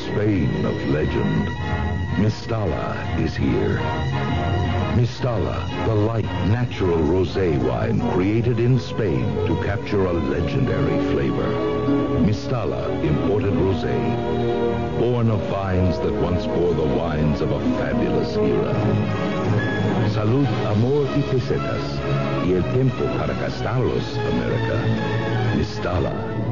Spain of legend, Mistala is here. Mistala, the light, natural rosé wine created in Spain to capture a legendary flavor. Mistala, imported rosé, born of vines that once bore the wines of a fabulous era. Salud, amor y pesetas, y el tiempo para gastarlos, America. Mistala.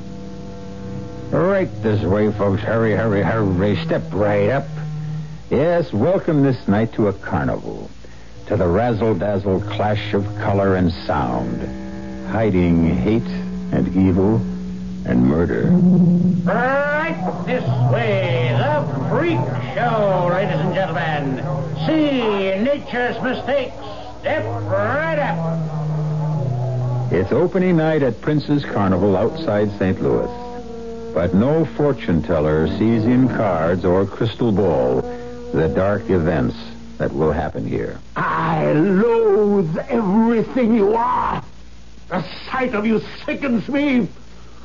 This way, folks. Hurry, hurry, hurry. Step right up. Yes, welcome this night to a carnival. To the razzle dazzle clash of color and sound. Hiding hate and evil and murder. Right this way, the freak show, ladies and gentlemen. See nature's mistakes. Step right up. It's opening night at Prince's Carnival outside St. Louis. But no fortune teller sees in cards or crystal ball the dark events that will happen here. I loathe everything you are. The sight of you sickens me.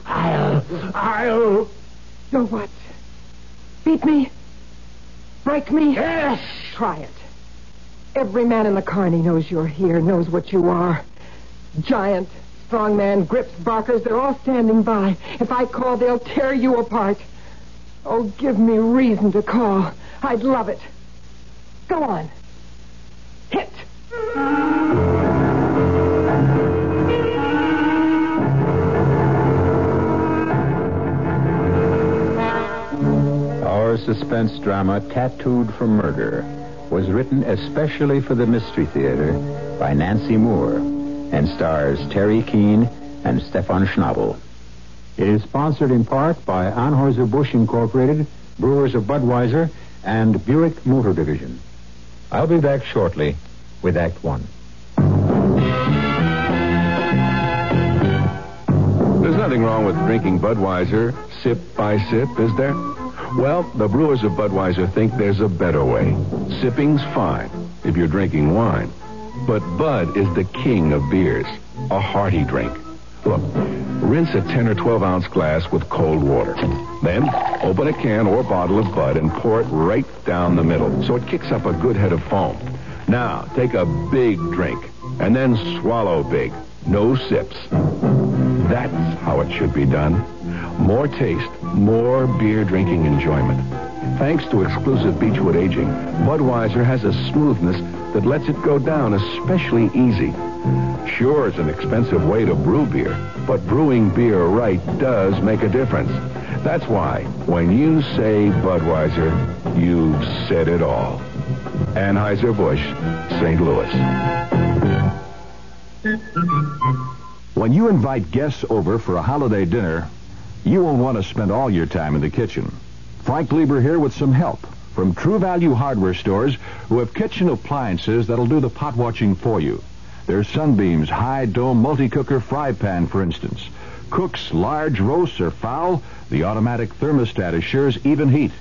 I'll, I'll. Do what? Beat me? Break me? Yes. Try it. Every man in the carney knows you're here, knows what you are. Giant, strong man, grips, barkers, they're all standing by. If I call, they'll tear you apart. Oh, give me reason to call. I'd love it. Go on. Hit. Our suspense drama, Tattooed for Murder, was written especially for the Mystery Theater by Nancy Moore and stars Teri Keane and Stefan Schnabel. It is sponsored in part by Anheuser-Busch Incorporated, Brewers of Budweiser, and Buick Motor Division. I'll be back shortly with Act One. There's nothing wrong with drinking Budweiser sip by sip, is there? Well, the brewers of Budweiser think there's a better way. Sipping's fine if you're drinking wine. But Bud is the king of beers, a hearty drink. Look, rinse a 10 or 12 ounce glass with cold water. Then open a can or bottle of Bud and pour it right down the middle so it kicks up a good head of foam. Now, take a big drink and then swallow big. No sips. That's how it should be done. More taste, more beer drinking enjoyment. Thanks to exclusive Beechwood aging, Budweiser has a smoothness that lets it go down especially easy. Sure, it's an expensive way to brew beer, but brewing beer right does make a difference. That's why when you say Budweiser, you've said it all. Anheuser-Busch, St. Louis. When you invite guests over for a holiday dinner, you won't want to spend all your time in the kitchen. Frank Lieber here with some help from True Value Hardware stores who have kitchen appliances that'll do the pot watching for you. There's Sunbeam's high dome multi-cooker fry pan, for instance. Cooks large roasts or fowl, the automatic thermostat assures even heat.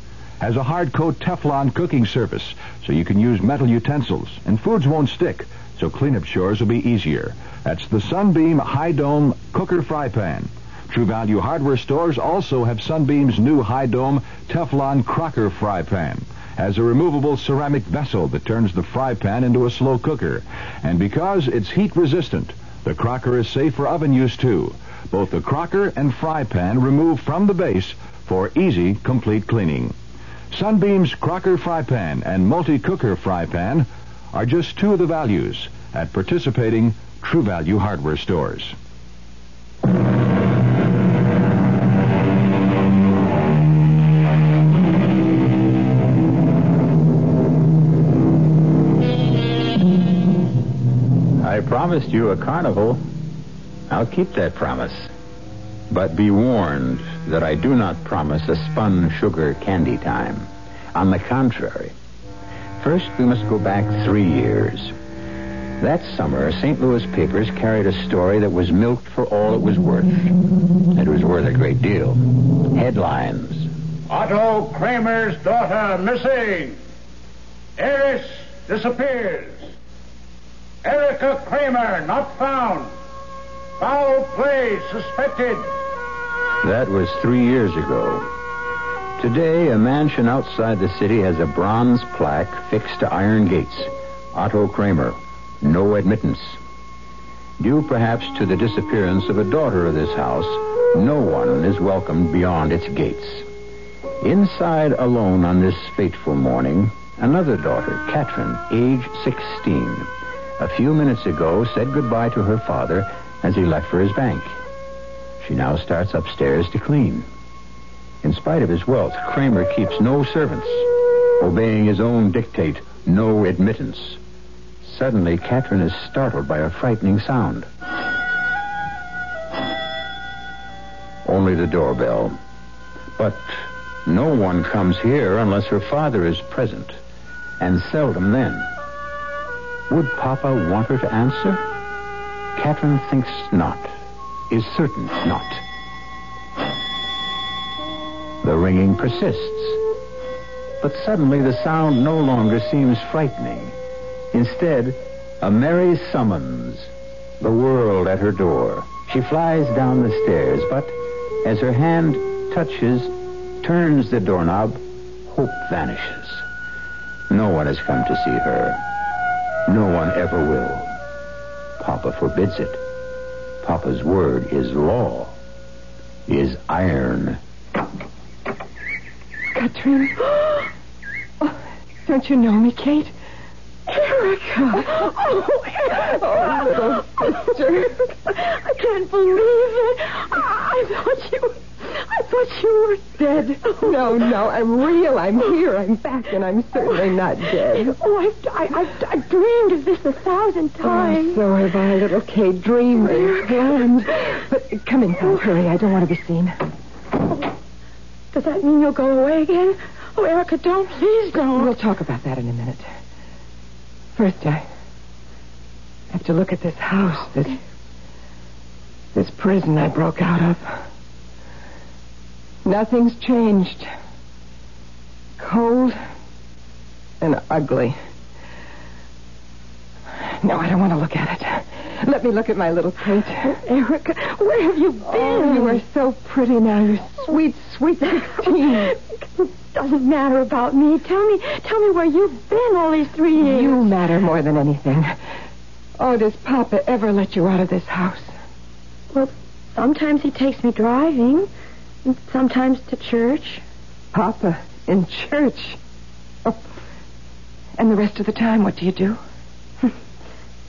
Has a hard coat Teflon cooking surface, so you can use metal utensils, and foods won't stick, so cleanup chores will be easier. That's the Sunbeam High Dome Cooker Fry Pan. True Value Hardware stores also have Sunbeam's new High Dome Teflon Crocker Fry Pan. Has a removable ceramic vessel that turns the fry pan into a slow cooker. And because it's heat resistant, the crocker is safe for oven use too. Both the crocker and fry pan remove from the base for easy, complete cleaning. Sunbeam's crocker fry pan and multi-cooker fry pan are just two of the values at participating True Value hardware stores. Promised you a carnival. I'll keep that promise. But be warned that I do not promise a spun sugar candy time. On the contrary, first we must go back three years. That summer, St. Louis papers carried a story that was milked for all it was worth. It was worth a great deal. Headlines. Otto Kramer's daughter missing. Heiress disappears. Erica Kramer not found. Foul play suspected. That was three years ago. Today, a mansion outside the city has a bronze plaque fixed to iron gates. Otto Kramer, no admittance. Due perhaps to the disappearance of a daughter of this house, no one is welcomed beyond its gates. Inside alone on this fateful morning, another daughter, Katrin, age 16, a few minutes ago said goodbye to her father as he left for his bank. She now starts upstairs to clean. In spite of his wealth, Kramer keeps no servants, obeying his own dictate, no admittance. Suddenly, Catherine is startled by a frightening sound. Only the doorbell. But no one comes here unless her father is present, and seldom then. Would Papa want her to answer? Catherine thinks not, is certain not. The ringing persists. But suddenly the sound no longer seems frightening. Instead, a merry summons. The world at her door. She flies down the stairs, but as her hand touches, turns the doorknob, hope vanishes. No one has come to see her. No one ever will. Papa forbids it. Papa's word is law, is iron. Katrin. Oh, don't you know me, Kate? Erica! Oh, Erica! Oh, little sister. I can't believe it. I, I thought you... I thought you were dead. No, no, I'm real. I'm here. I'm back, and I'm certainly not dead. Oh, I've, I, I've, I've dreamed of this a thousand oh, times. Oh, so have I, little Kate. Dreamed and planned. But come inside. Hurry. I don't want to be seen. Does that mean you'll go away again? Oh, Erica, don't. Please don't. We'll talk about that in a minute. First, I have to look at this house, this, this prison I broke out of. Nothing's changed. Cold and ugly. No, I don't want to look at it. Let me look at my little Kate. Erica, where have you been? Oh, you are so pretty now. You're sweet, sweet sixteen. Doesn't matter about me. Tell me, tell me where you've been all these three years. You matter more than anything. Oh, does Papa ever let you out of this house? Well, sometimes he takes me driving, sometimes to church. Papa in church. Oh. And the rest of the time, what do you do?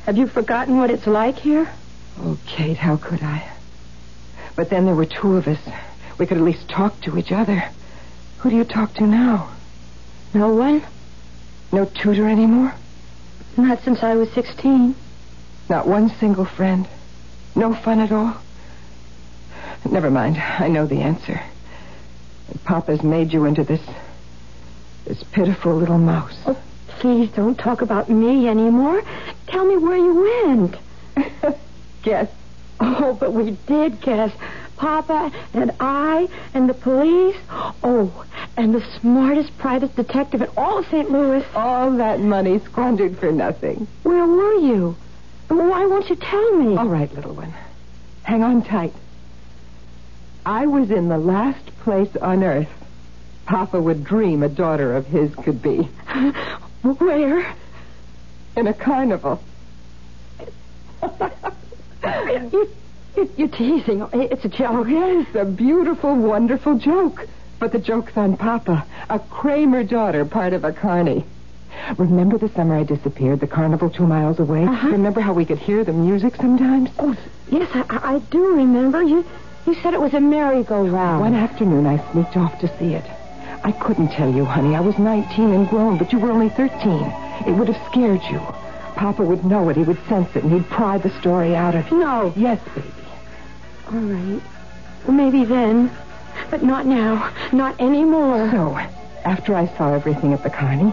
Have you forgotten what it's like here? Oh, Kate, how could I? But then there were two of us. We could at least talk to each other. Who do you talk to now? No one? No tutor anymore? Not since I was 16. Not one single friend? No fun at all? Never mind. I know the answer. Papa's made you into this. this pitiful little mouse. Oh, please don't talk about me anymore. Tell me where you went. Guess. Oh, but we did guess. Papa and I and the police. Oh, and the smartest private detective in all of St. Louis. All that money squandered for nothing. Where were you? Why won't you tell me? All right, little one. Hang on tight. I was in the last place on earth Papa would dream a daughter of his could be. Where? In a carnival. you, you're teasing. It's a joke. Yes, a beautiful, wonderful joke. But the joke's on Papa. A Kramer daughter, part of a carny. Remember the summer I disappeared, the carnival two miles away? Uh-huh. Remember how we could hear the music sometimes? Oh, yes, I, I do remember. You, you said it was a merry-go-round. One afternoon, I sneaked off to see it. I couldn't tell you, honey. I was 19 and grown, but you were only 13. It would have scared you. Papa would know it. He would sense it, and he'd pry the story out of you. No. Yes, baby. All right. Well, Maybe then. But not now. Not anymore. So, after I saw everything at the Carney,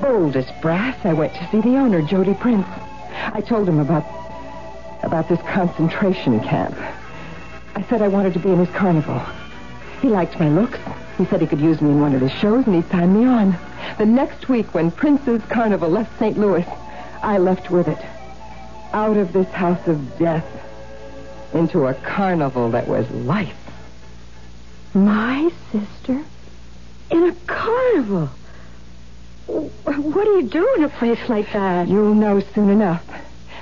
bold as brass, I went to see the owner, Jody Prince. I told him about about this concentration camp. I said I wanted to be in his carnival. He liked my looks. He said he could use me in one of his shows, and he signed me on. The next week, when Prince's Carnival left St. Louis, I left with it. Out of this house of death into a carnival that was life. My sister? In a carnival? What do you do in a place like that? You'll know soon enough.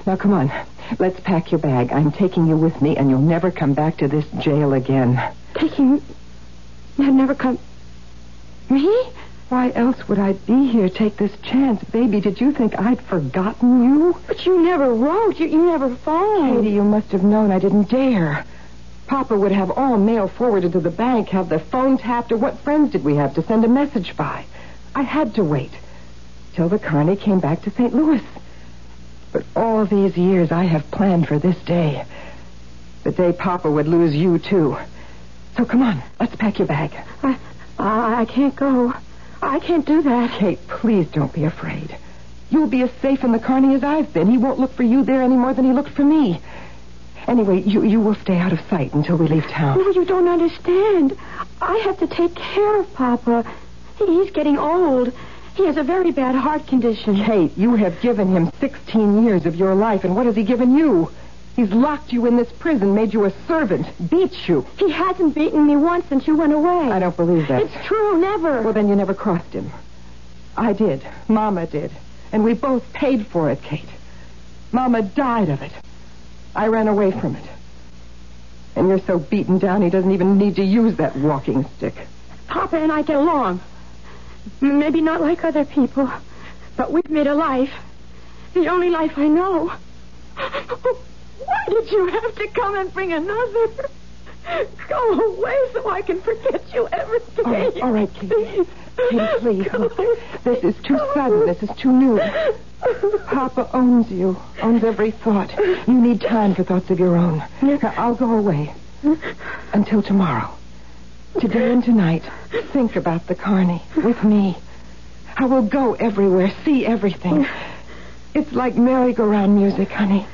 Now, come on. Let's pack your bag. I'm taking you with me, and you'll never come back to this jail again. Taking. I'd never come. Me? Why else would I be here? Take this chance. Baby, did you think I'd forgotten you? But you never wrote. You, you never phoned. Katie, you must have known I didn't dare. Papa would have all mail forwarded to the bank, have the phone tapped, or what friends did we have to send a message by? I had to wait till the Carney came back to St. Louis. But all these years I have planned for this day. The day Papa would lose you, too. So come on, let's pack your bag. I, I, can't go. I can't do that. Kate, please don't be afraid. You'll be as safe in the Carney as I've been. He won't look for you there any more than he looked for me. Anyway, you, you will stay out of sight until we leave town. No, you don't understand. I have to take care of Papa. He's getting old. He has a very bad heart condition. Kate, you have given him 16 years of your life, and what has he given you? He's locked you in this prison, made you a servant, beats you. He hasn't beaten me once since you went away. I don't believe that. It's true, never. Well, then you never crossed him. I did. Mama did. And we both paid for it, Kate. Mama died of it. I ran away from it. And you're so beaten down he doesn't even need to use that walking stick. Papa and I get along. Maybe not like other people, but we've made a life. The only life I know. Oh, why did you have to come and bring another? Go away so I can forget you every day. Oh, all right, Katie. Katie, please. Look, this is too sudden. This is too new. Papa owns you, owns every thought. You need time for thoughts of your own. Now, I'll go away. Until tomorrow. Today and tonight, think about the Carney with me. I will go everywhere, see everything. It's like merry-go-round music, honey.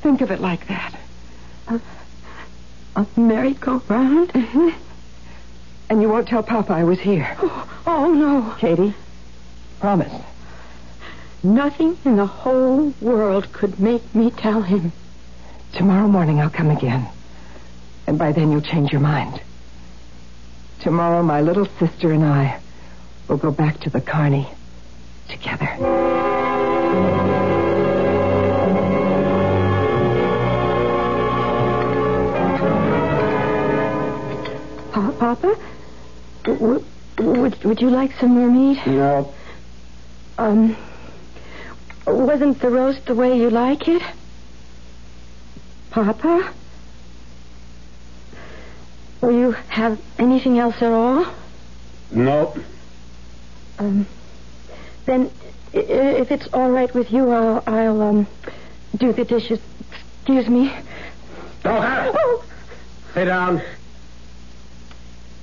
Think of it like that. A, a merry-go-round? Mm-hmm. And you won't tell Papa I was here. Oh, oh, no. Katie, promise. Nothing in the whole world could make me tell him. Tomorrow morning I'll come again. And by then you'll change your mind. Tomorrow my little sister and I will go back to the Carney together. Pa- Papa? W- would, would you like some more meat? No. Um, wasn't the roast the way you like it? Papa? Will you have anything else at all? No. Um, then, if it's all right with you, I'll, I'll um, do the dishes. Excuse me. Stoker! Oh, Sit down.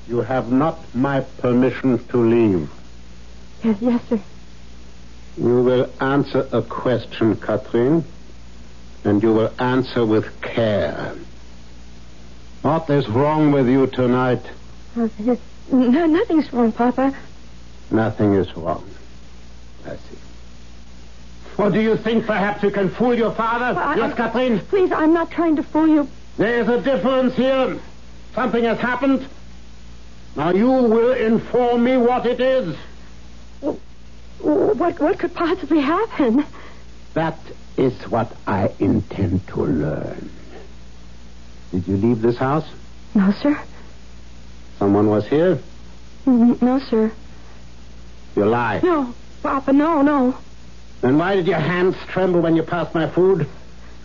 You have not my permission to leave. yes, yes, sir. You will answer a question, Catherine, and you will answer with care. What is wrong with you tonight? No, nothing's wrong, Papa. Nothing is wrong. I see. Or do you think perhaps you can fool your father? I- yes, Catherine? Please, I'm not trying to fool you. There's a difference here. Something has happened. Now you will inform me what it is. What, what could possibly happen? That is what I intend to learn. Did you leave this house? No, sir. Someone was here? N- No, sir. You lie. No, Papa, no, no. Then why did your hands tremble when you passed my food?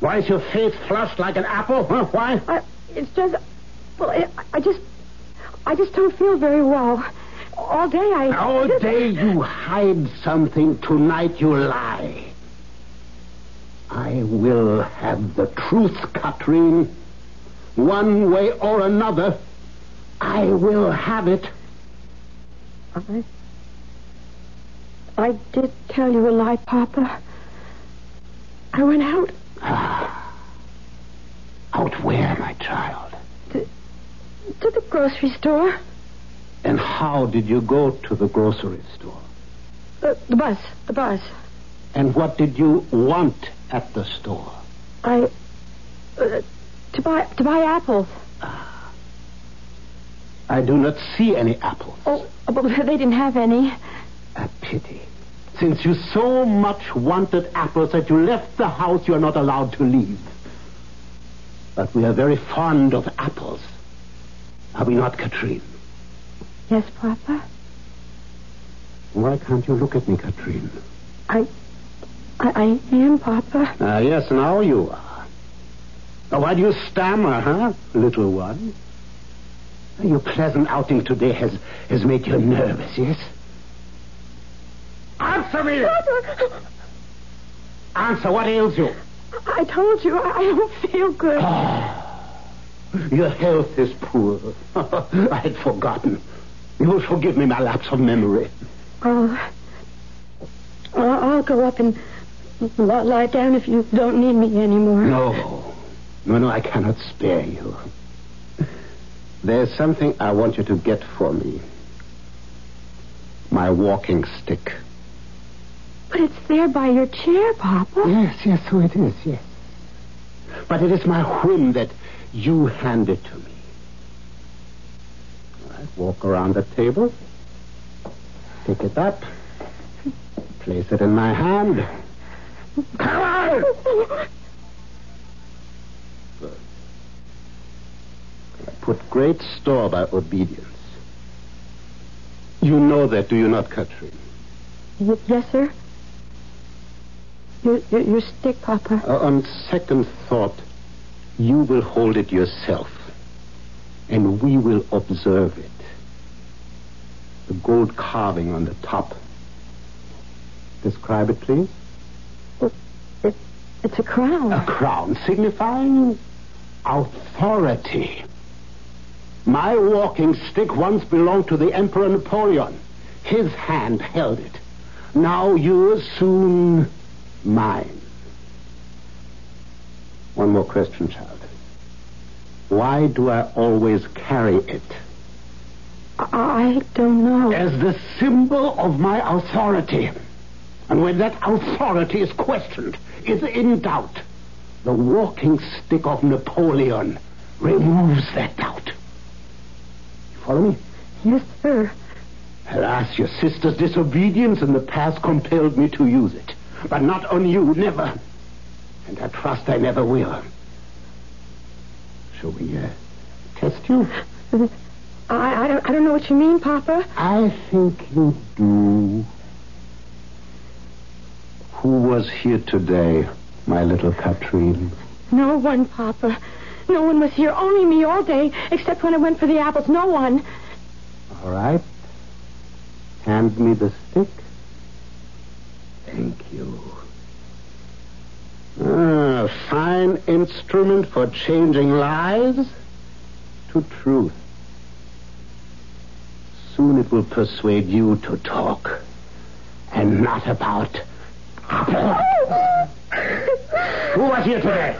Why is your face flushed like an apple? Huh? Why? I, it's just, well, I, I just, I just don't feel very well. All day I. All day you hide something. Tonight you lie. I will have the truth, Catherine. One way or another, I will have it. I. I did tell you a lie, Papa. I went out. Ah. Out where, my child? To, to the grocery store. And how did you go to the grocery store? Uh, the bus. The bus. And what did you want at the store? I. Uh, to buy to buy apples. I do not see any apples. Oh, but they didn't have any. A pity. Since you so much wanted apples that you left the house, you are not allowed to leave. But we are very fond of apples. Are we not, Katrine? Yes, Papa. Why can't you look at me, Katrine? I. I, I am, Papa. Ah, yes, now you are. Now, why do you stammer, huh, little one? Your pleasant outing today has, has made you nervous, yes? Answer me! Answer, what ails you? I told you, I, don't feel good. Ah, your health is poor. I had forgotten. You will forgive me my lapse of memory. Oh. I'll, go up and lie down if you don't need me anymore. No. No, no, I cannot spare you. There's something I want you to get for me. My walking stick. But it's there by your chair, Papa. Yes, yes, so it is, yes. But it is my whim that you hand it to me. I walk around the table, pick it up, place it in my hand. Come on! Good. I put great store by obedience. You know that, do you not, Katrine? Y- yes, sir. Your, your, your stick, Papa. Uh, on second thought, you will hold it yourself, and we will observe it. The gold carving on the top. Describe it, please. It, it's a crown. A crown signifying authority. My walking stick once belonged to the Emperor Napoleon. His hand held it. Now yours, soon mine. One more question, child. Why do I always carry it? I don't know. As the symbol of my authority. And when that authority is questioned, is in doubt, the walking stick of Napoleon removes that doubt. Follow me? Yes, sir. Alas, your sister's disobedience in the past compelled me to use it. But not on you, never. And I trust I never will. Shall we uh, test you? I, I, don't, I don't know what you mean, Papa. I think you do. Who was here today, my little Katrine? No one, Papa. No one was here. Only me all day, except when I went for the apples. No one. All right. Hand me the stick. Thank you. Ah, a fine instrument for changing lies to truth. Soon it will persuade you to talk and not about apples. Who was here today?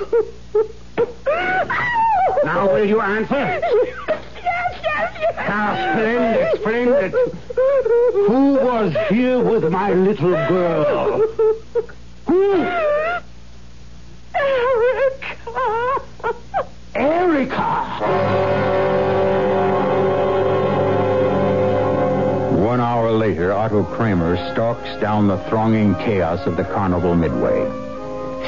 Now will you answer? Yes, yes, yes. Ah, splendid, splendid. Who was here with my little girl? Who? Erica. One hour later, Otto Kramer stalks down the thronging chaos of the carnival midway.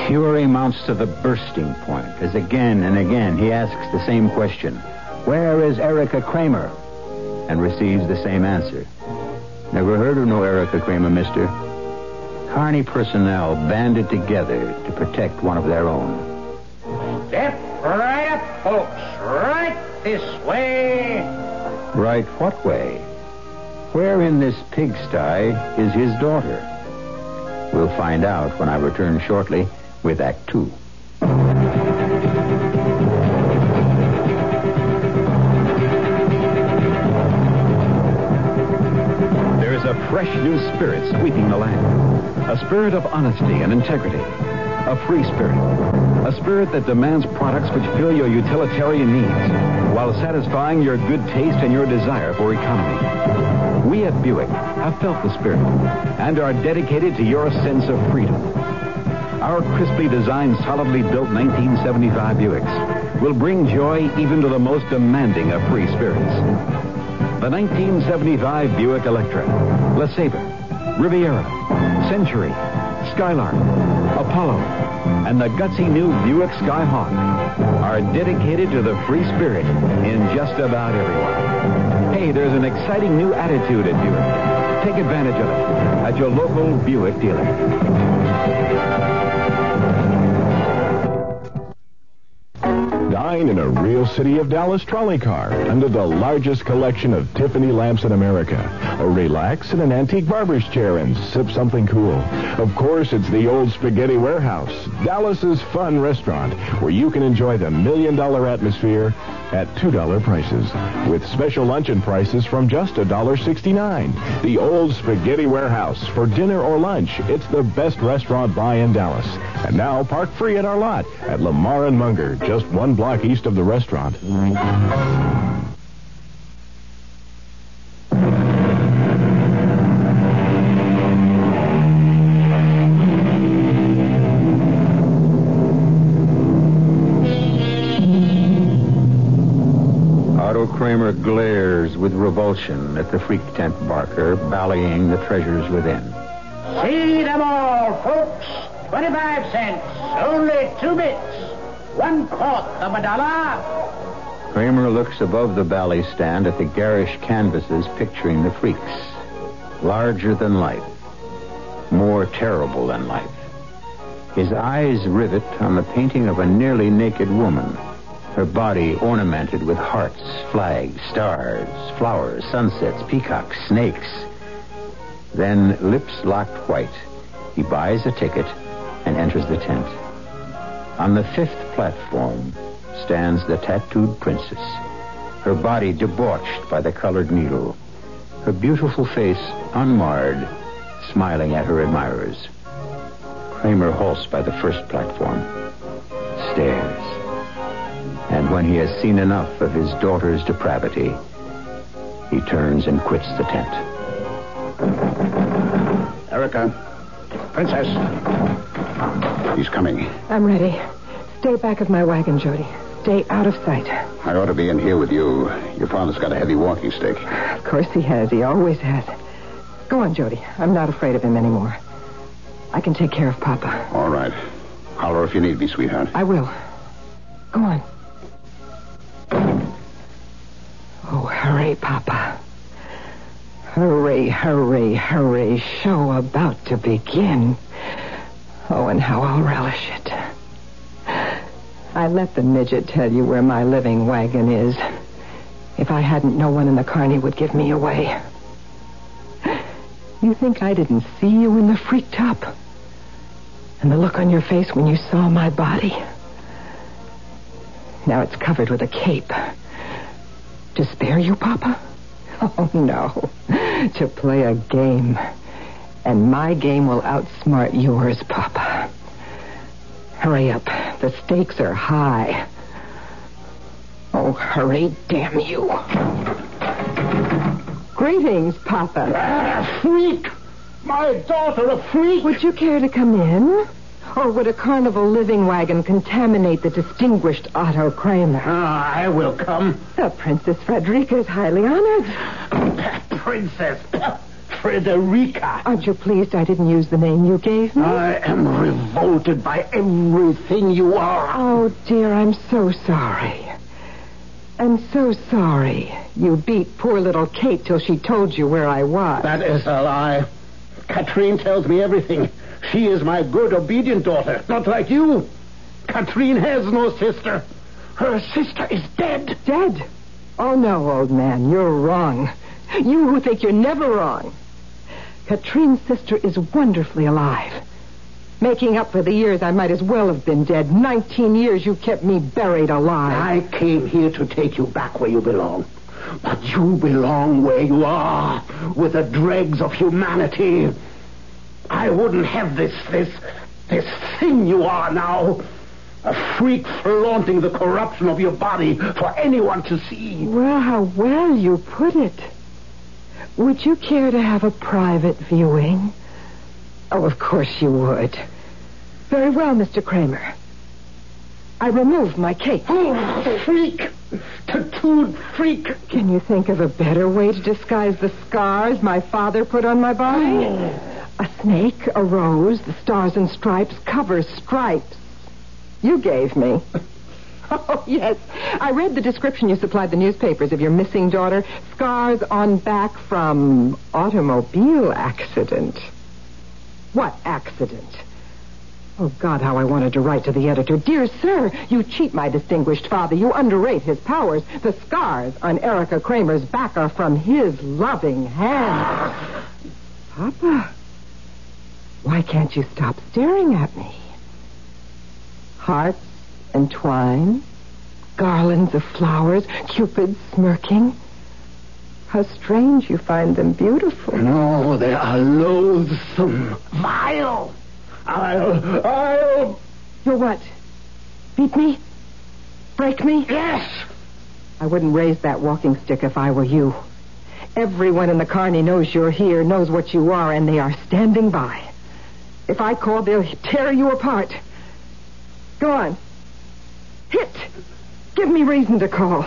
Fury mounts to the bursting point as again and again he asks the same question Where is Erica Kramer? And receives the same answer. Never heard of no Erica Kramer, mister. Carney personnel banded together to protect one of their own. Step right up, folks. Right this way. Right what way? Where in this pigsty is his daughter? We'll find out when I return shortly with Act Two. There is a fresh new spirit sweeping the land a spirit of honesty and integrity, a free spirit, a spirit that demands products which fill your utilitarian needs while satisfying your good taste and your desire for economy. We at Buick have felt the spirit and are dedicated to your sense of freedom. Our crisply designed, solidly built 1975 Buicks will bring joy even to the most demanding of free spirits. The 1975 Buick Electra, LeSabre, Riviera, Century, Skylark, Apollo, and the gutsy new Buick Skyhawk are dedicated to the free spirit in just about everyone. Hey, there's an exciting new attitude at Buick. Take advantage of it at your local Buick dealer. In a real City of Dallas trolley car under the largest collection of Tiffany lamps in America. Or relax in an antique barber's chair and sip something cool. Of course, it's the old Spaghetti Warehouse, Dallas's fun restaurant where you can enjoy the million dollar atmosphere at $2 prices with special luncheon prices from just $1.69. The old Spaghetti Warehouse for dinner or lunch. It's the best restaurant buy in Dallas. And now park free at our lot at Lamar and Munger, just one block east of the restaurant. Kramer glares with revulsion at the freak tent barker ballying the treasures within. See them all, folks. 25 cents. Only two bits. One quarter of a dollar. Kramer looks above the bally stand at the garish canvases picturing the freaks. Larger than life. More terrible than life. His eyes rivet on the painting of a nearly naked woman. Her body ornamented with hearts, flags, stars, flowers, sunsets, peacocks, snakes. Then, lips locked white, he buys a ticket and enters the tent. On the fifth platform stands the tattooed princess, her body debauched by the colored needle, her beautiful face unmarred, smiling at her admirers. Kramer halts by the first platform, stares, and when he has seen enough of his daughter's depravity, he turns and quits the tent. Erica. Princess. He's coming. I'm ready. Stay back of my wagon, Jody. Stay out of sight. I ought to be in here with you. Your father's got a heavy walking stick. Of course he has. He always has. Go on, Jody. I'm not afraid of him anymore. I can take care of Papa. All right. Holler if you need me, sweetheart. I will. Go on. Oh, hurry, Papa. Hurry, hurry, hurry. Show about to begin. Oh, and how I'll relish it. I let the midget tell you where my living wagon is. If I hadn't, no one in the carney would give me away. You think I didn't see you in the freak top? And the look on your face when you saw my body? Now it's covered with a cape. To spare you, Papa? Oh, no. To play a game. And my game will outsmart yours, Papa. Hurry up. The stakes are high. Oh, hurry, damn you. Greetings, Papa. A freak! My daughter, a freak! Would you care to come in? Or would a carnival living wagon contaminate the distinguished Otto Kramer? Ah, I will come. The Princess Frederica is highly honored. Princess Frederica. Aren't you pleased I didn't use the name you gave me? I am revolted by everything you are. Oh, dear, I'm so sorry. I'm so sorry. You beat poor little Kate till she told you where I was. That is a lie. Katrine tells me everything. She is my good, obedient daughter, not like you. Katrine has no sister. Her sister is dead. Dead? Oh, no, old man. You're wrong. You who think you're never wrong. Katrine's sister is wonderfully alive. Making up for the years I might as well have been dead. Nineteen years you kept me buried alive. I came here to take you back where you belong. But you belong where you are, with the dregs of humanity. I wouldn't have this, this, this thing you are now. A freak flaunting the corruption of your body for anyone to see. Well, how well you put it. Would you care to have a private viewing? Oh, of course you would. Very well, Mr. Kramer. I removed my cape. Oh, freak! Tattooed freak! Can you think of a better way to disguise the scars my father put on my body? Oh. A snake, a rose, the stars and stripes, cover stripes. You gave me. Oh, yes. I read the description you supplied the newspapers of your missing daughter. Scars on back from automobile accident. What accident? Oh, God, how I wanted to write to the editor. Dear sir, you cheat my distinguished father. You underrate his powers. The scars on Erica Kramer's back are from his loving hand. Papa, why can't you stop staring at me? Hearts and twine, garlands of flowers, Cupid smirking. How strange you find them beautiful. No, they are loathsome, vile. I'll, I'll. You're what? Beat me? Break me? Yes! I wouldn't raise that walking stick if I were you. Everyone in the Carney knows you're here, knows what you are, and they are standing by. If I call, they'll tear you apart. Go on. Hit. Give me reason to call.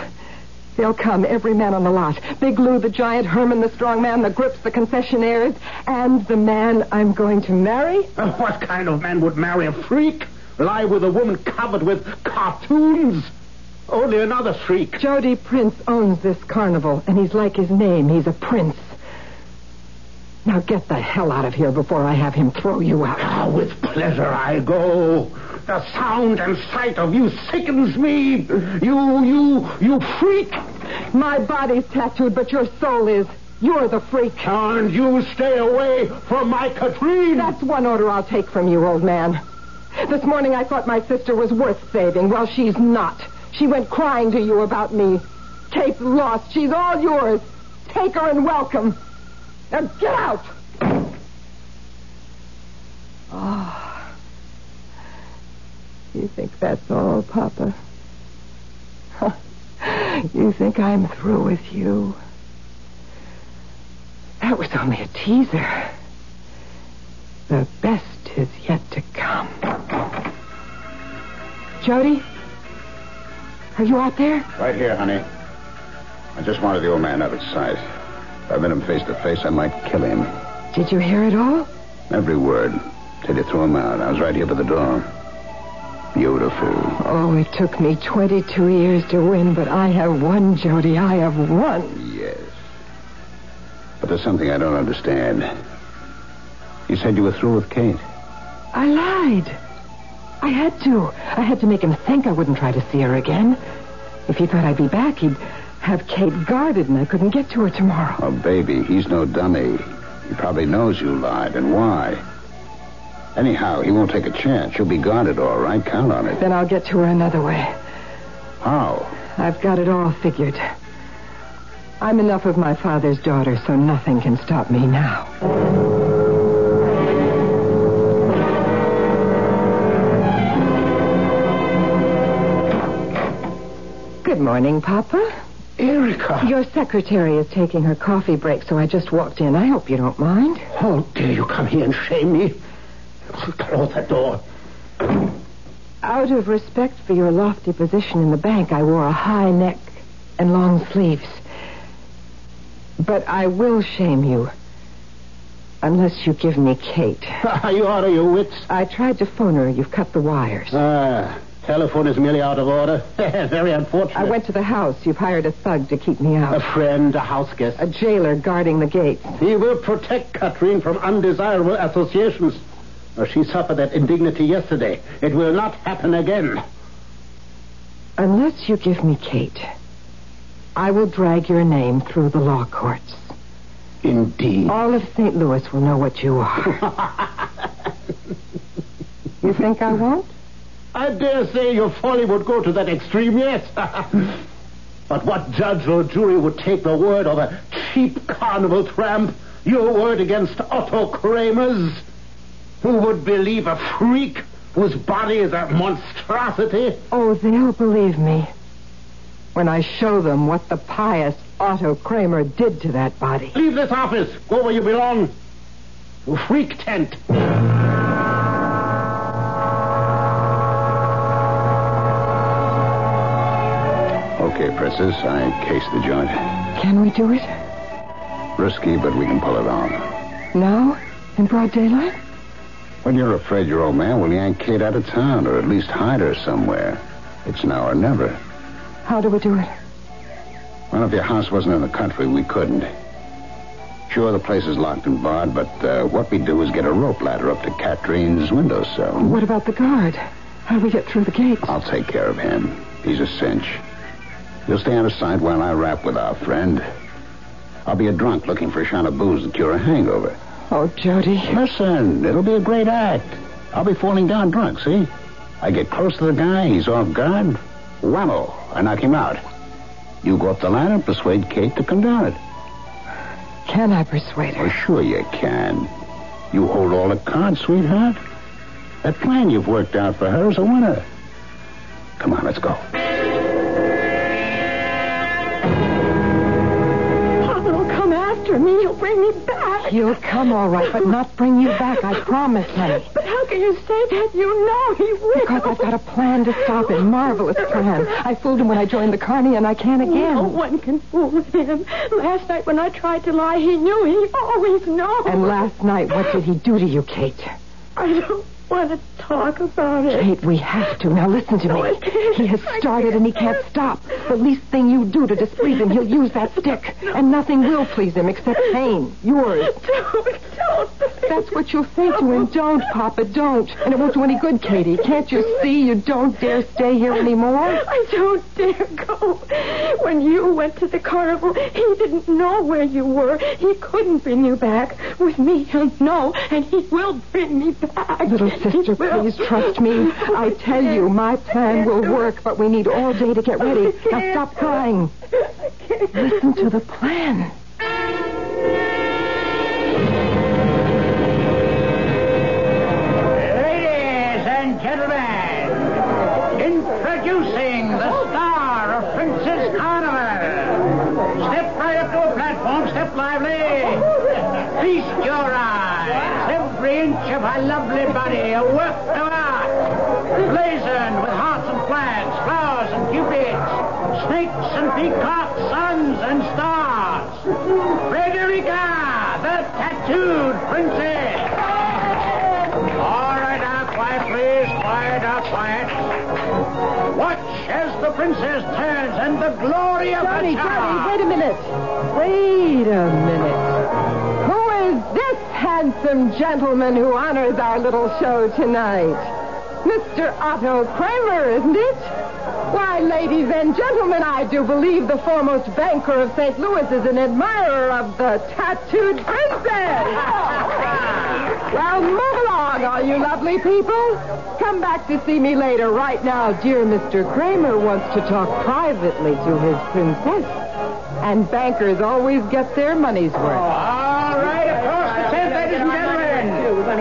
They'll come, every man on the lot. Big Lou, the giant, Herman, the strong man, the grips, the concessionaires, and the man I'm going to marry. Uh, what kind of man would marry a freak? Lie with a woman covered with cartoons? Only another freak. Jody Prince owns this carnival, and he's like his name. He's a prince. Now get the hell out of here before I have him throw you out. Ah, with pleasure I go. The sound and sight of you sickens me. You, you, you freak. My body's tattooed, but your soul is. You're the freak. And you stay away from my Katrine. That's one order I'll take from you, old man. This morning I thought my sister was worth saving. Well, she's not. She went crying to you about me. Kate's lost. She's all yours. Take her and welcome. Now get out! Oh. You think that's all, Papa? You think I'm through with you? That was only a teaser. The best is yet to come. Jody? Are you out there? Right here, honey. I just wanted the old man out of sight. If I met him face to face, I might kill him. Did you hear it all? Every word. Till you threw him out. I was right here by the door. Beautiful. Oh, it took me 22 years to win, but I have won, Jody. I have won. Yes. But there's something I don't understand. You said you were through with Kate. I lied. I had to. I had to make him think I wouldn't try to see her again. If he thought I'd be back, he'd have Kate guarded and I couldn't get to her tomorrow. Oh, baby, he's no dummy. He probably knows you lied and why. Anyhow, he won't take a chance. You'll be guarded, all right. Count on it. Then I'll get to her another way. How? I've got it all figured. I'm enough of my father's daughter, so nothing can stop me now. Good morning, Papa. Erica. Your secretary is taking her coffee break, so I just walked in. I hope you don't mind. How dare you come here and shame me? Close that door. Out of respect for your lofty position in the bank, I wore a high neck and long sleeves. But I will shame you. Unless you give me Kate. Are you out of your wits? I tried to phone her. You've cut the wires. Ah, telephone is merely out of order. Very unfortunate. I went to the house. You've hired a thug to keep me out. A friend, a house guest. A jailer guarding the gates. He will protect Katrine from undesirable associations. Uh, She suffered that indignity yesterday. It will not happen again. Unless you give me Kate, I will drag your name through the law courts. Indeed. All of St. Louis will know what you are. you think I won't? I dare say your folly would go to that extreme, yes. But what judge or jury would take the word of a cheap carnival tramp? Your word against Otto Kramer's? Who would believe a freak whose body is a monstrosity? Oh, they'll believe me when I show them what the pious Otto Kramer did to that body. Leave this office. Go where you belong. To freak tent. I cased the joint. Can we do it? Risky, but we can pull it off. Now? In broad daylight? When you're afraid your old man will yank Kate out of town, or at least hide her somewhere. It's now or never. How do we do it? Well, if your house wasn't in the country, we couldn't. Sure, the place is locked and barred, but uh, what we do is get a rope ladder up to Katrine's windowsill. What about the guard? How do we get through the gate? I'll take care of him. He's a cinch. You'll stay out of sight while I rap with our friend. I'll be a drunk looking for a shot of booze to cure a hangover. Oh, Jody. Listen, it'll be a great act. I'll be falling down drunk, see? I get close to the guy, he's off guard. Whammo, I knock him out. You go up the ladder and persuade Kate to come down it. Can I persuade her? Well, sure you can. You hold all the cards, sweetheart. That plan you've worked out for her is a winner. Come on, let's go. After me. He'll bring me back. He'll come all right, but not bring you back, I promise, honey. But how can you say that? You know he will. Because I've got a plan to stop him. Marvelous plan. I fooled him when I joined the carney, and I can again. No one can fool him. Last night when I tried to lie, he knew. He always knows. And last night, what did he do to you, Kate? I don't want to talk about it. Kate, we have to. Now listen to No, me. Oh, can't. He has started and he can't stop. The least thing you do to displease him, he'll use that stick. And nothing will please him except pain. Yours. Don't, don't. That's what you'll say to him. Don't, Papa, don't. And it won't do any good, Katie. Can't you see you don't dare stay here anymore? I don't dare go. When you went to the carnival, he didn't know where you were. He couldn't bring you back. With me, he'll know, and he will bring me back. Little sister, please trust me. I tell you, my plan will work, but we need all day to get ready. Now stop crying. Listen to the plan. Ladies and gentlemen, introducing the star of Princess Carnival. Step right up to a platform, step lively. Feast your eyes. Every inch of her lovely body a work of art. Blazoned with hearts and flags, flowers and cupids, snakes and peacocks, suns and stars. Frederica, the tattooed princess. All right, now, quiet, please. Quiet, now, quiet. Watch as the princess turns and the glory of Johnny, her Johnny, wait a minute. Wait a minute. Handsome gentleman who honors our little show tonight? Mr. Otto Kramer, isn't it? Why, ladies and gentlemen, I do believe the foremost banker of St. Louis is an admirer of the tattooed princess. Well, move along, all you lovely people. Come back to see me later. Right now, dear Mr. Kramer wants to talk privately to his princess. And bankers always get their money's worth. All right, across the tent, ladies and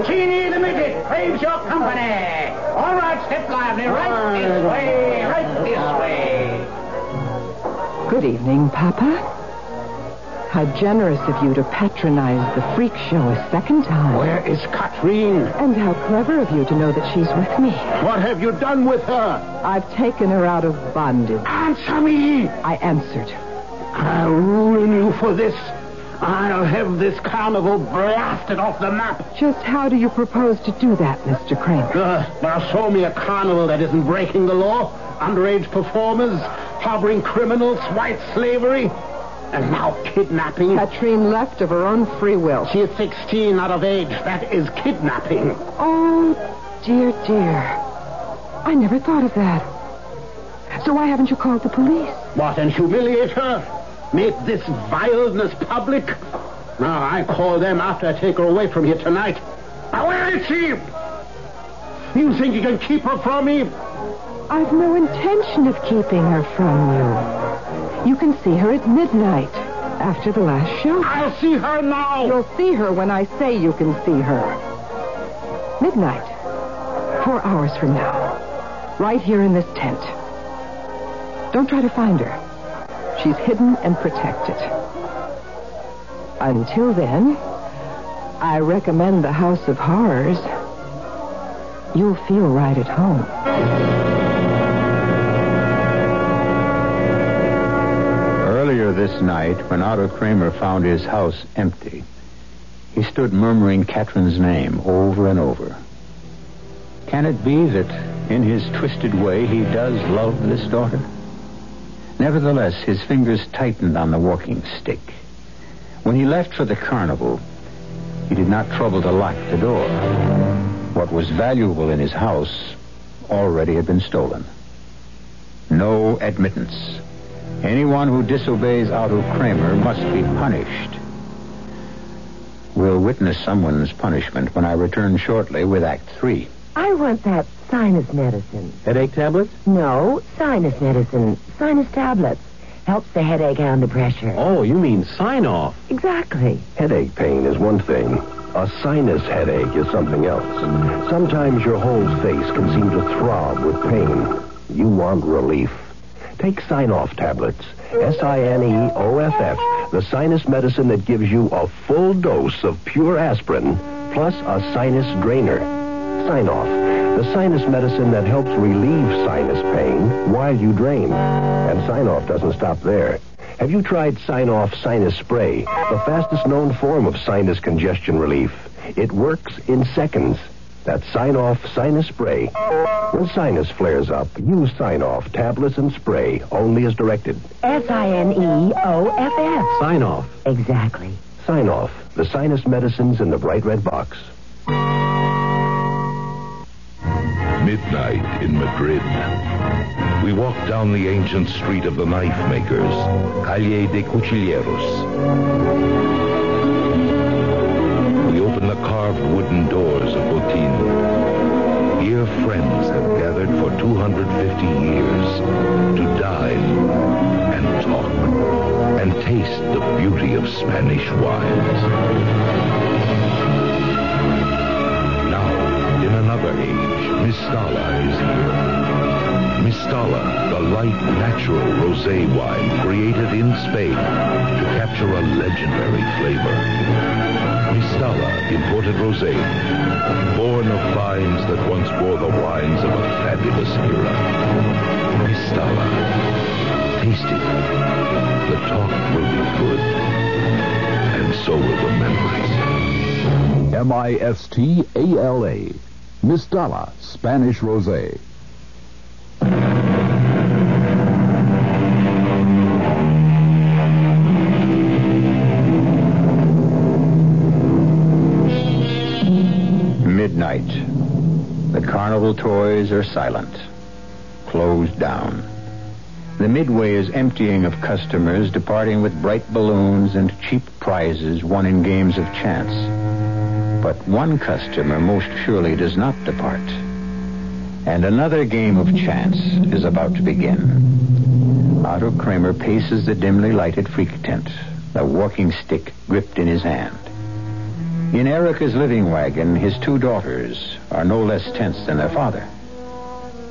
gentlemen. The midget craves your company. All right, step lively. Right ah. this way, right this way. Good evening, Papa. How generous of you to patronize the freak show a second time. Where is Katrine? And how clever of you to know that she's with me. What have you done with her? I've taken her out of bondage. Answer me! I answered. I'll ruin you for this. I'll have this carnival blasted off the map. Just how do you propose to do that, Mr. Kramer? Uh, now show me a carnival that isn't breaking the law. Underage performers, harboring criminals, white slavery, and now kidnapping. Katrine left of her own free will. She is 16 out of age. That is kidnapping. Oh, dear, dear. I never thought of that. So why haven't you called the police? What, and humiliate her? Make this vileness public? Now, I call them after I take her away from here tonight. Where is she? You think you can keep her from me? I've no intention of keeping her from you. You can see her at midnight after the last show. I'll see her now. You'll see her when I say you can see her. Midnight. Four hours from now. Right here in this tent. Don't try to find her. She's hidden and protected. Until then, I recommend the House of Horrors. You'll feel right at home. Earlier this night, when Otto Kramer found his house empty, he stood murmuring Katherine's name over and over. Can it be that, in his twisted way, he does love this daughter? Nevertheless, his fingers tightened on the walking stick. When he left for the carnival, he did not trouble to lock the door. What was valuable in his house already had been stolen. No admittance. Anyone who disobeys Otto Kramer must be punished. We'll witness someone's punishment when I return shortly with Act Three. I want that sinus medicine. Headache tablets? No, sinus medicine. Sinus tablets. Helps the headache and the pressure. Oh, you mean Sine-Off. Exactly. Headache pain is one thing. A sinus headache is something else. Sometimes your whole face can seem to throb with pain. You want relief. Take Sine-Off tablets. S-I-N-E-O-F-F. The sinus medicine that gives you a full dose of pure aspirin plus a sinus drainer. Sine-Off. The sinus medicine that helps relieve sinus pain while you drain. And Sine-Off doesn't stop there. Have you tried Sine-Off Sinus Spray, the fastest known form of sinus congestion relief? It works in seconds. That's Sine-Off Sinus Spray. When sinus flares up, use Sine-Off tablets and spray only as directed. S-I-N-E-O-F-F. Sine-Off. Exactly. Sine-Off, the sinus medicines in the bright red box. Midnight in Madrid. We walk down the ancient street of the knife makers, Calle de Cuchilleros. We open the carved wooden doors of Botin. Here friends have gathered for 250 years to dine and talk and taste the beauty of Spanish wines. Another age, Mistala is here. Mistala, the light, natural rosé wine created in Spain to capture a legendary flavor. Mistala, imported rosé, born of vines that once bore the wines of a fabulous era. Mistala, taste it. The talk will be good, and so will the memories. M-I-S-T-A-L-A. Mistala, Spanish Rosé. Midnight. The carnival toys are silent, closed down. The midway is emptying of customers, departing with bright balloons and cheap prizes won in games of chance. But one customer most surely does not depart. And another game of chance is about to begin. Otto Kramer paces the dimly lighted freak tent, the walking stick gripped in his hand. In Erica's living wagon, his two daughters are no less tense than their father.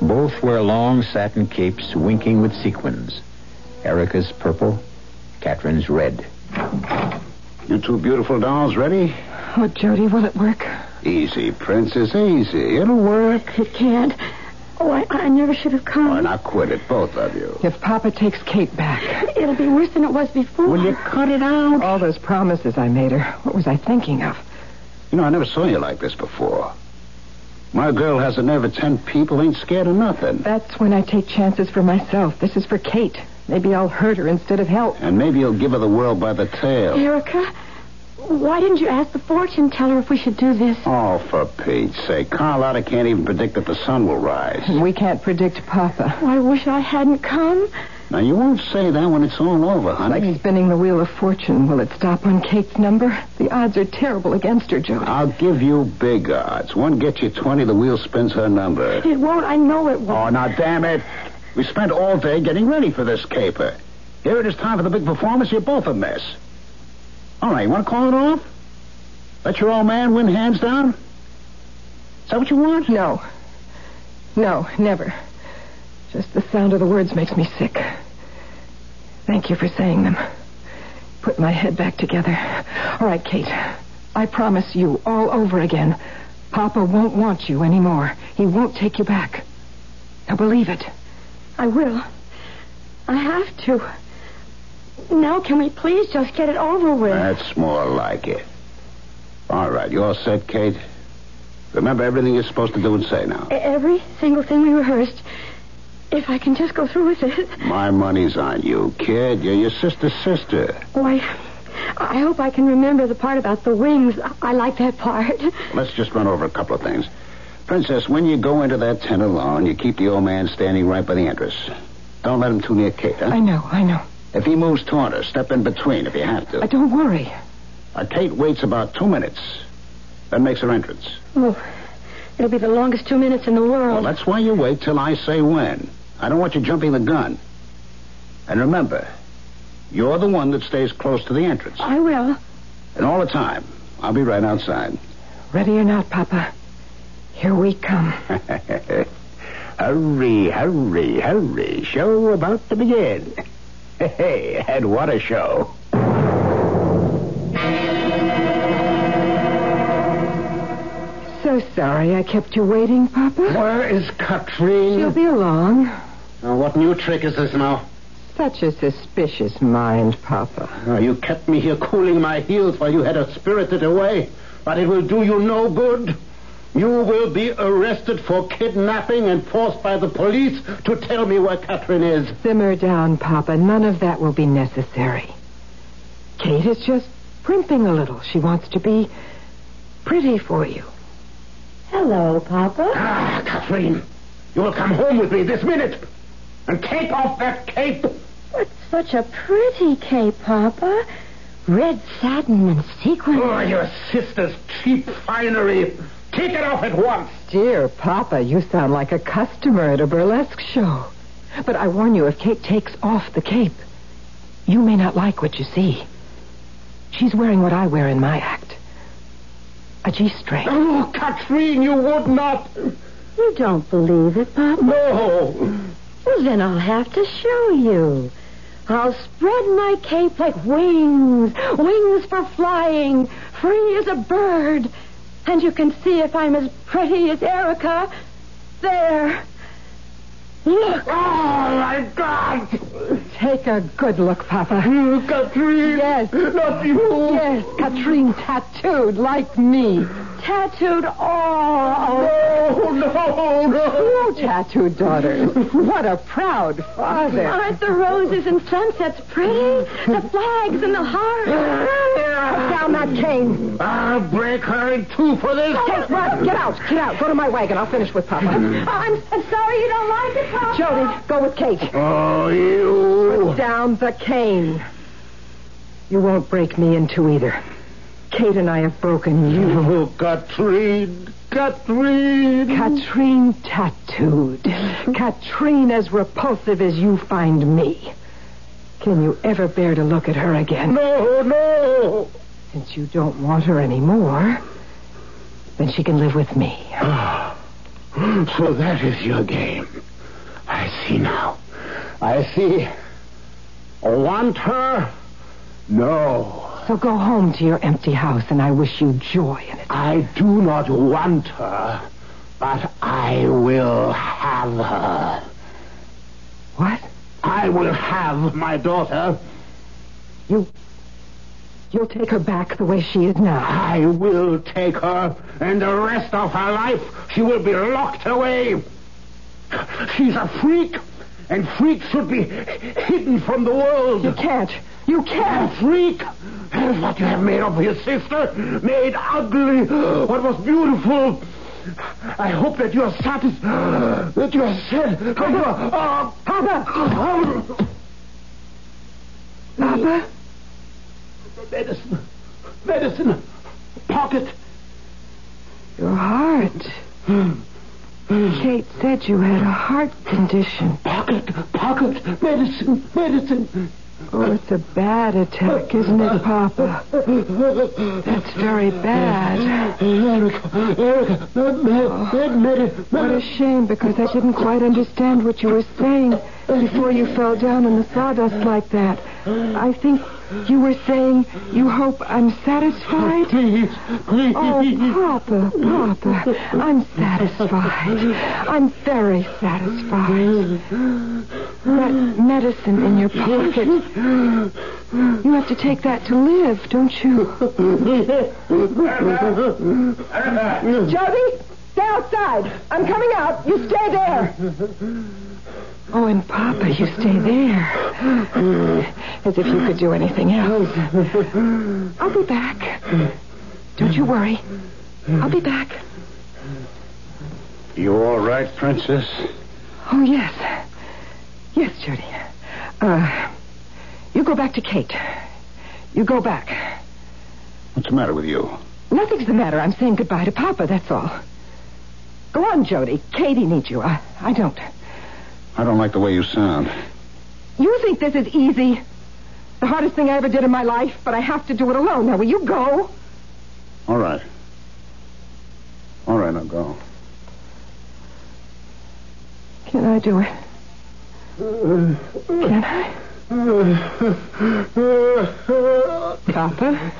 Both wear long satin capes winking with sequins. Erica's purple, Catherine's red. You two beautiful dolls ready? Oh, Jody, will it work? Easy, Princess, easy. It'll work. It can't. Oh, I, I never should have come. Why not quit it, both of you? If Papa takes Kate back. It'll be worse than it was before. Will you cut it out? All those promises I made her. What was I thinking of? You know, I never saw you like this before. My girl has a nerve of ten people, ain't scared of nothing. That's when I take chances for myself. This is for Kate. Maybe I'll hurt her instead of help. And maybe you'll give her the world by the tail. Erica, why didn't you ask the fortune teller if we should do this? Oh, for Pete's sake. Carlotta can't even predict that the sun will rise. We can't predict Papa. Oh, I wish I hadn't come. Now, you won't say that when it's all over, honey. Like spinning the wheel of fortune. Will it stop on Kate's number? The odds are terrible against her, Jody. I'll give you big odds. One gets you 20, the wheel spins her number. It won't. I know it won't. Oh, now, damn it. We spent all day getting ready for this caper. Here it is time for the big performance. You're both a mess. All right, you want to call it off? Let your old man win hands down? Is that what you want? No. No, never. Just the sound of the words makes me sick. Thank you for saying them. Put my head back together. All right, Kate. I promise you all over again. Papa won't want you anymore. He won't take you back. Now believe it. I will. I have to. Now, can we please just get it over with? That's more like it. All right, you all set, Kate? Remember everything you're supposed to do and say now. Every single thing we rehearsed. If I can just go through with it. My money's on you, kid. You're your sister's sister. Why, I hope I can remember the part about the wings. I, I like that part. Let's just run over a couple of things. Princess, when you go into that tent alone, you keep the old man standing right by the entrance. Don't let him too near Kate, huh? I know, I know. If he moves toward her, step in between if you have to. Uh, don't worry. Uh, Kate waits about two minutes, then makes her entrance. Oh, it'll be the longest two minutes in the world. Well, that's why you wait till I say when. I don't want you jumping the gun. And remember, you're the one that stays close to the entrance. I will. And all the time, I'll be right outside. Ready or not, Papa, here we come. hurry, hurry, hurry. Show about to begin. Hey, and what a show. So sorry I kept you waiting, Papa. Where is Katrine? She'll be along. Now, what new trick is this now? Such a suspicious mind, Papa. Oh, you kept me here cooling my heels while you had her spirited away. But it will do you no good. You will be arrested for kidnapping and forced by the police to tell me where Catherine is. Simmer down, Papa. None of that will be necessary. Kate is just primping a little. She wants to be pretty for you. Hello, Papa. Ah, Catherine, you will come home with me this minute and take off that cape. It's such a pretty cape, Papa. Red satin and sequins. Oh, your sister's cheap finery. Take it off at once. Dear Papa, you sound like a customer at a burlesque show. But I warn you, if Kate takes off the cape, you may not like what you see. She's wearing what I wear in my act. A G-string. Oh, Katrine, you would not. You don't believe it, Papa? No. Well, then I'll have to show you. I'll spread my cape like wings, wings for flying, free as a bird. And you can see if I'm as pretty as Erica. There. Look. Oh, my God. Take a good look, Papa. Katrine. Yes. Not you. Yes, Katrine tattooed like me. Tattooed all No, no, no. Two tattooed daughters. What a proud father. Aren't the roses and sunsets pretty? The flags and the hearts. Down that cane. I'll break her in two for this. Kate, run. Get out. Get out. Go to my wagon. I'll finish with Papa. Mm-hmm. Oh, I'm, I'm sorry you don't like it, Papa. Jody, go with Kate. Oh, you. Put down the cane. You won't break me in two either. Kate and I have broken you. Oh, Katrine. Katrine. Katrine tattooed. Katrine as repulsive as you find me. Can you ever bear to look at her again? No, no. Since you don't want her anymore, then she can live with me. Ah. So that is your game. I see now. I see. Want her? No. So go home to your empty house, and I wish you joy in it. I do not want her, but I will have her. What? I will have my daughter. You. You'll take her back the way she is now. I will take her, and the rest of her life she will be locked away. She's a freak, and freaks should be hidden from the world. You can't. You can't. freak. That is what you have made of your sister. Made ugly what was beautiful. I hope that you are satisfied. That you are said. That you are. Uh, Papa! Papa? medicine. Medicine. Pocket. Your heart. Kate said you had a heart condition. Pocket. Pocket. Medicine. Medicine. Oh, it's a bad attack, isn't it, Papa? That's very bad. Erica, Erica, med, med, What a shame, because I didn't quite understand what you were saying before you fell down in the sawdust like that. I think you were saying you hope I'm satisfied? Please, please. Oh, Papa, Papa, I'm satisfied. I'm very satisfied. That medicine in your pocket, you have to take that to live, don't you? Jody, stay outside. I'm coming out. You stay there. Oh, and Papa, you stay there. As if you could do anything else. I'll be back. Don't you worry. I'll be back. You all right, Princess? Oh, yes. Yes, Judy. Uh, you go back to Kate. You go back. What's the matter with you? Nothing's the matter. I'm saying goodbye to Papa, that's all. Go on, Jody. Katie needs you. I, I don't. I don't like the way you sound. You think this is easy? The hardest thing I ever did in my life, but I have to do it alone. Now, will you go? All right. All right, I'll go. Can I do it? Can I? Papa?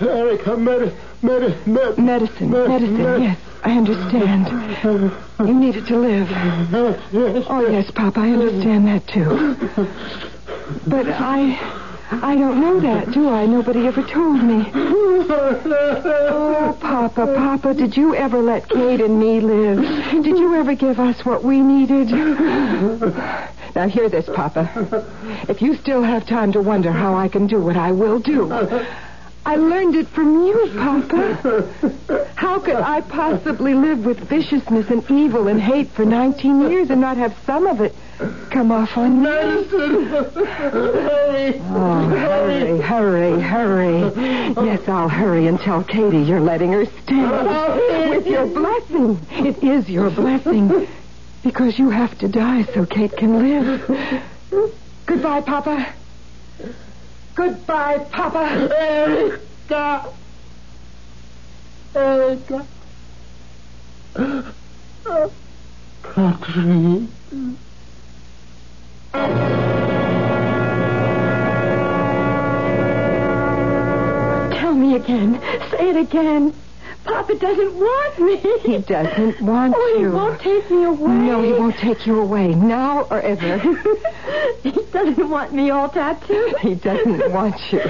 Erica, med, med, med, Medicine, medicine, yes. I understand. You needed to live. Oh, yes, Papa, I understand that, too. But I... I don't know that, do I? Nobody ever told me. Oh, Papa, Papa, did you ever let Kate and me live? Did you ever give us what we needed? Now, hear this, Papa. If you still have time to wonder how I can do what I will do, I learned it from you, Papa. How could I possibly live with viciousness and evil and hate for 19 years and not have some of it come off on me? Oh, hurry, hurry, hurry. Yes, I'll hurry and tell Katie you're letting her stay. With your blessing. It is your blessing. Because you have to die so Kate can live. Goodbye, Papa. Goodbye, Papa. Erica. Erica. Catherine. Tell me again. Say it again. Papa doesn't want me. He doesn't want oh, you. He won't take me away. No, he won't take you away, now or ever. he doesn't want me all tattooed. He doesn't want you.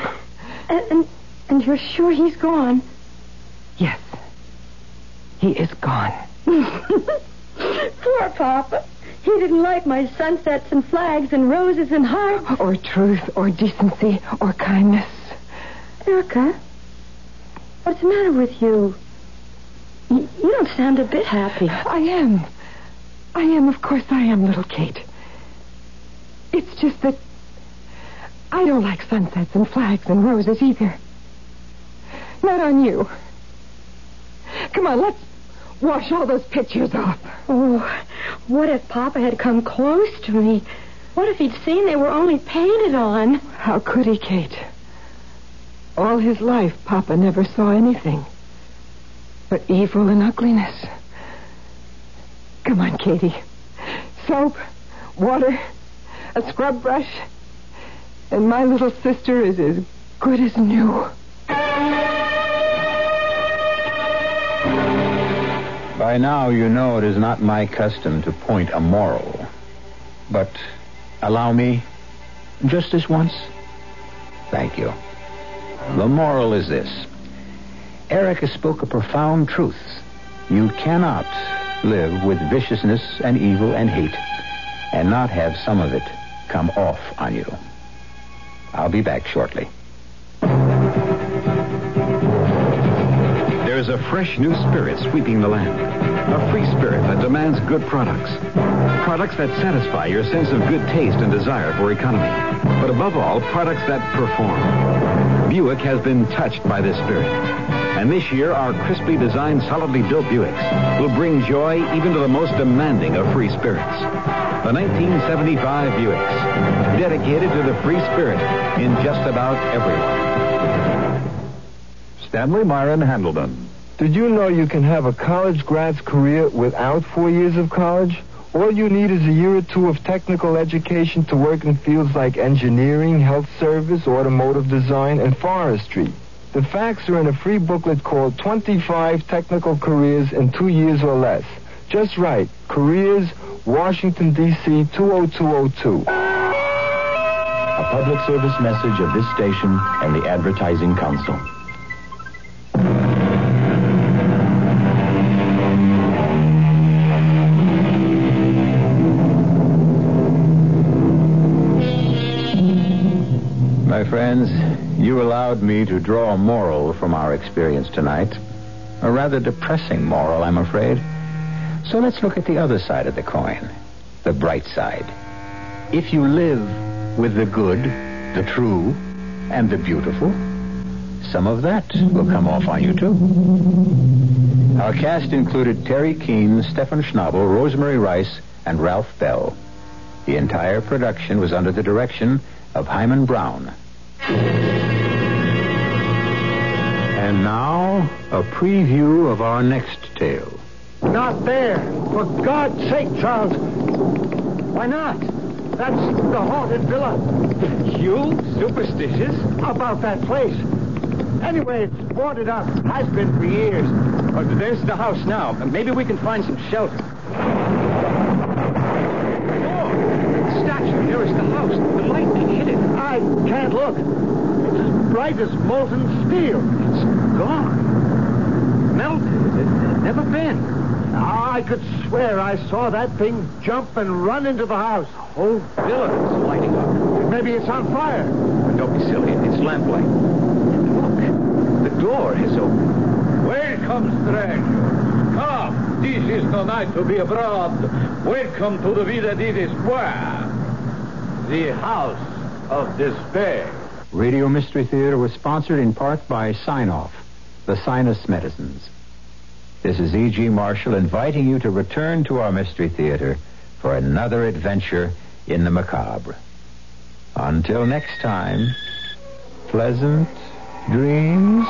And, and, and you're sure he's gone? Yes. He is gone. Poor Papa. He didn't like my sunsets and flags and roses and hearts. Or truth, or decency, or kindness. Erica, what's the matter with you? You, don't sound a bit happy. I am. I am, of course I am, little Kate. It's just that I don't like sunsets and flags and roses either. Not on you. Come on, let's wash all those pictures off. Oh, what if Papa had come close to me? What if he'd seen they were only painted on? How could he, Kate? All his life, Papa never saw anything evil and ugliness. Come on, Katie. Soap, water, a scrub brush, and my little sister is as good as new. By now, you know it is not my custom to point a moral. But allow me just this once. Thank you. The moral is this Erica spoke a profound truth. You cannot live with viciousness and evil and hate and not have some of it come off on you. I'll be back shortly. There is a fresh new spirit sweeping the land. A free spirit that demands good products. Products that satisfy your sense of good taste and desire for economy. But above all, products that perform. Buick has been touched by this spirit. And this year, our crisply designed, solidly built Buicks will bring joy even to the most demanding of free spirits. The 1975 Buicks. dedicated to the free spirit in just about everyone. Stanley Myron Handleton. Did you know you can have a college grad's career without four years of college? All you need is a year or two of technical education to work in fields like engineering, health service, automotive design, and forestry. The facts are in a free booklet called 25 Technical Careers in Two Years or Less. Just right. Careers, Washington, D.C. 20202. A public service message of this station and the Advertising Council. Friends, you allowed me to draw a moral from our experience tonight. A rather depressing moral, I'm afraid. So let's look at the other side of the coin, the bright side. If you live with the good, the true, and the beautiful, some of that will come off on you, too. Our cast included Teri Keane, Stefan Schnabel, Rosemary Rice, and Ralph Bell. The entire production was under the direction of Himan Brown. And now, a preview of our next tale. Not there. For God's sake, Charles. Why not? That's the haunted villa. You? Superstitious? About that place. Anyway, it's boarded up. Has been for years. Oh, there's the house now. Maybe we can find some shelter. Statue nearest the house. The lightning hit it. I can't look. It's as bright as molten steel. It's gone. Melted. It, it never been. Ah, I could swear I saw that thing jump and run into the house. The whole villa is lighting up. Maybe it's on fire. But don't be silly. It's lamplight. Look, the door is open. Welcome, stranger. Come, this is no night to be abroad. Welcome to the Villa di Despair, the house of despair. Radio Mystery Theater was sponsored in part by Sine-Off, the sinus medicines. This is E.G. Marshall inviting you to return to our Mystery Theater for another adventure in the macabre. Until next time, pleasant dreams.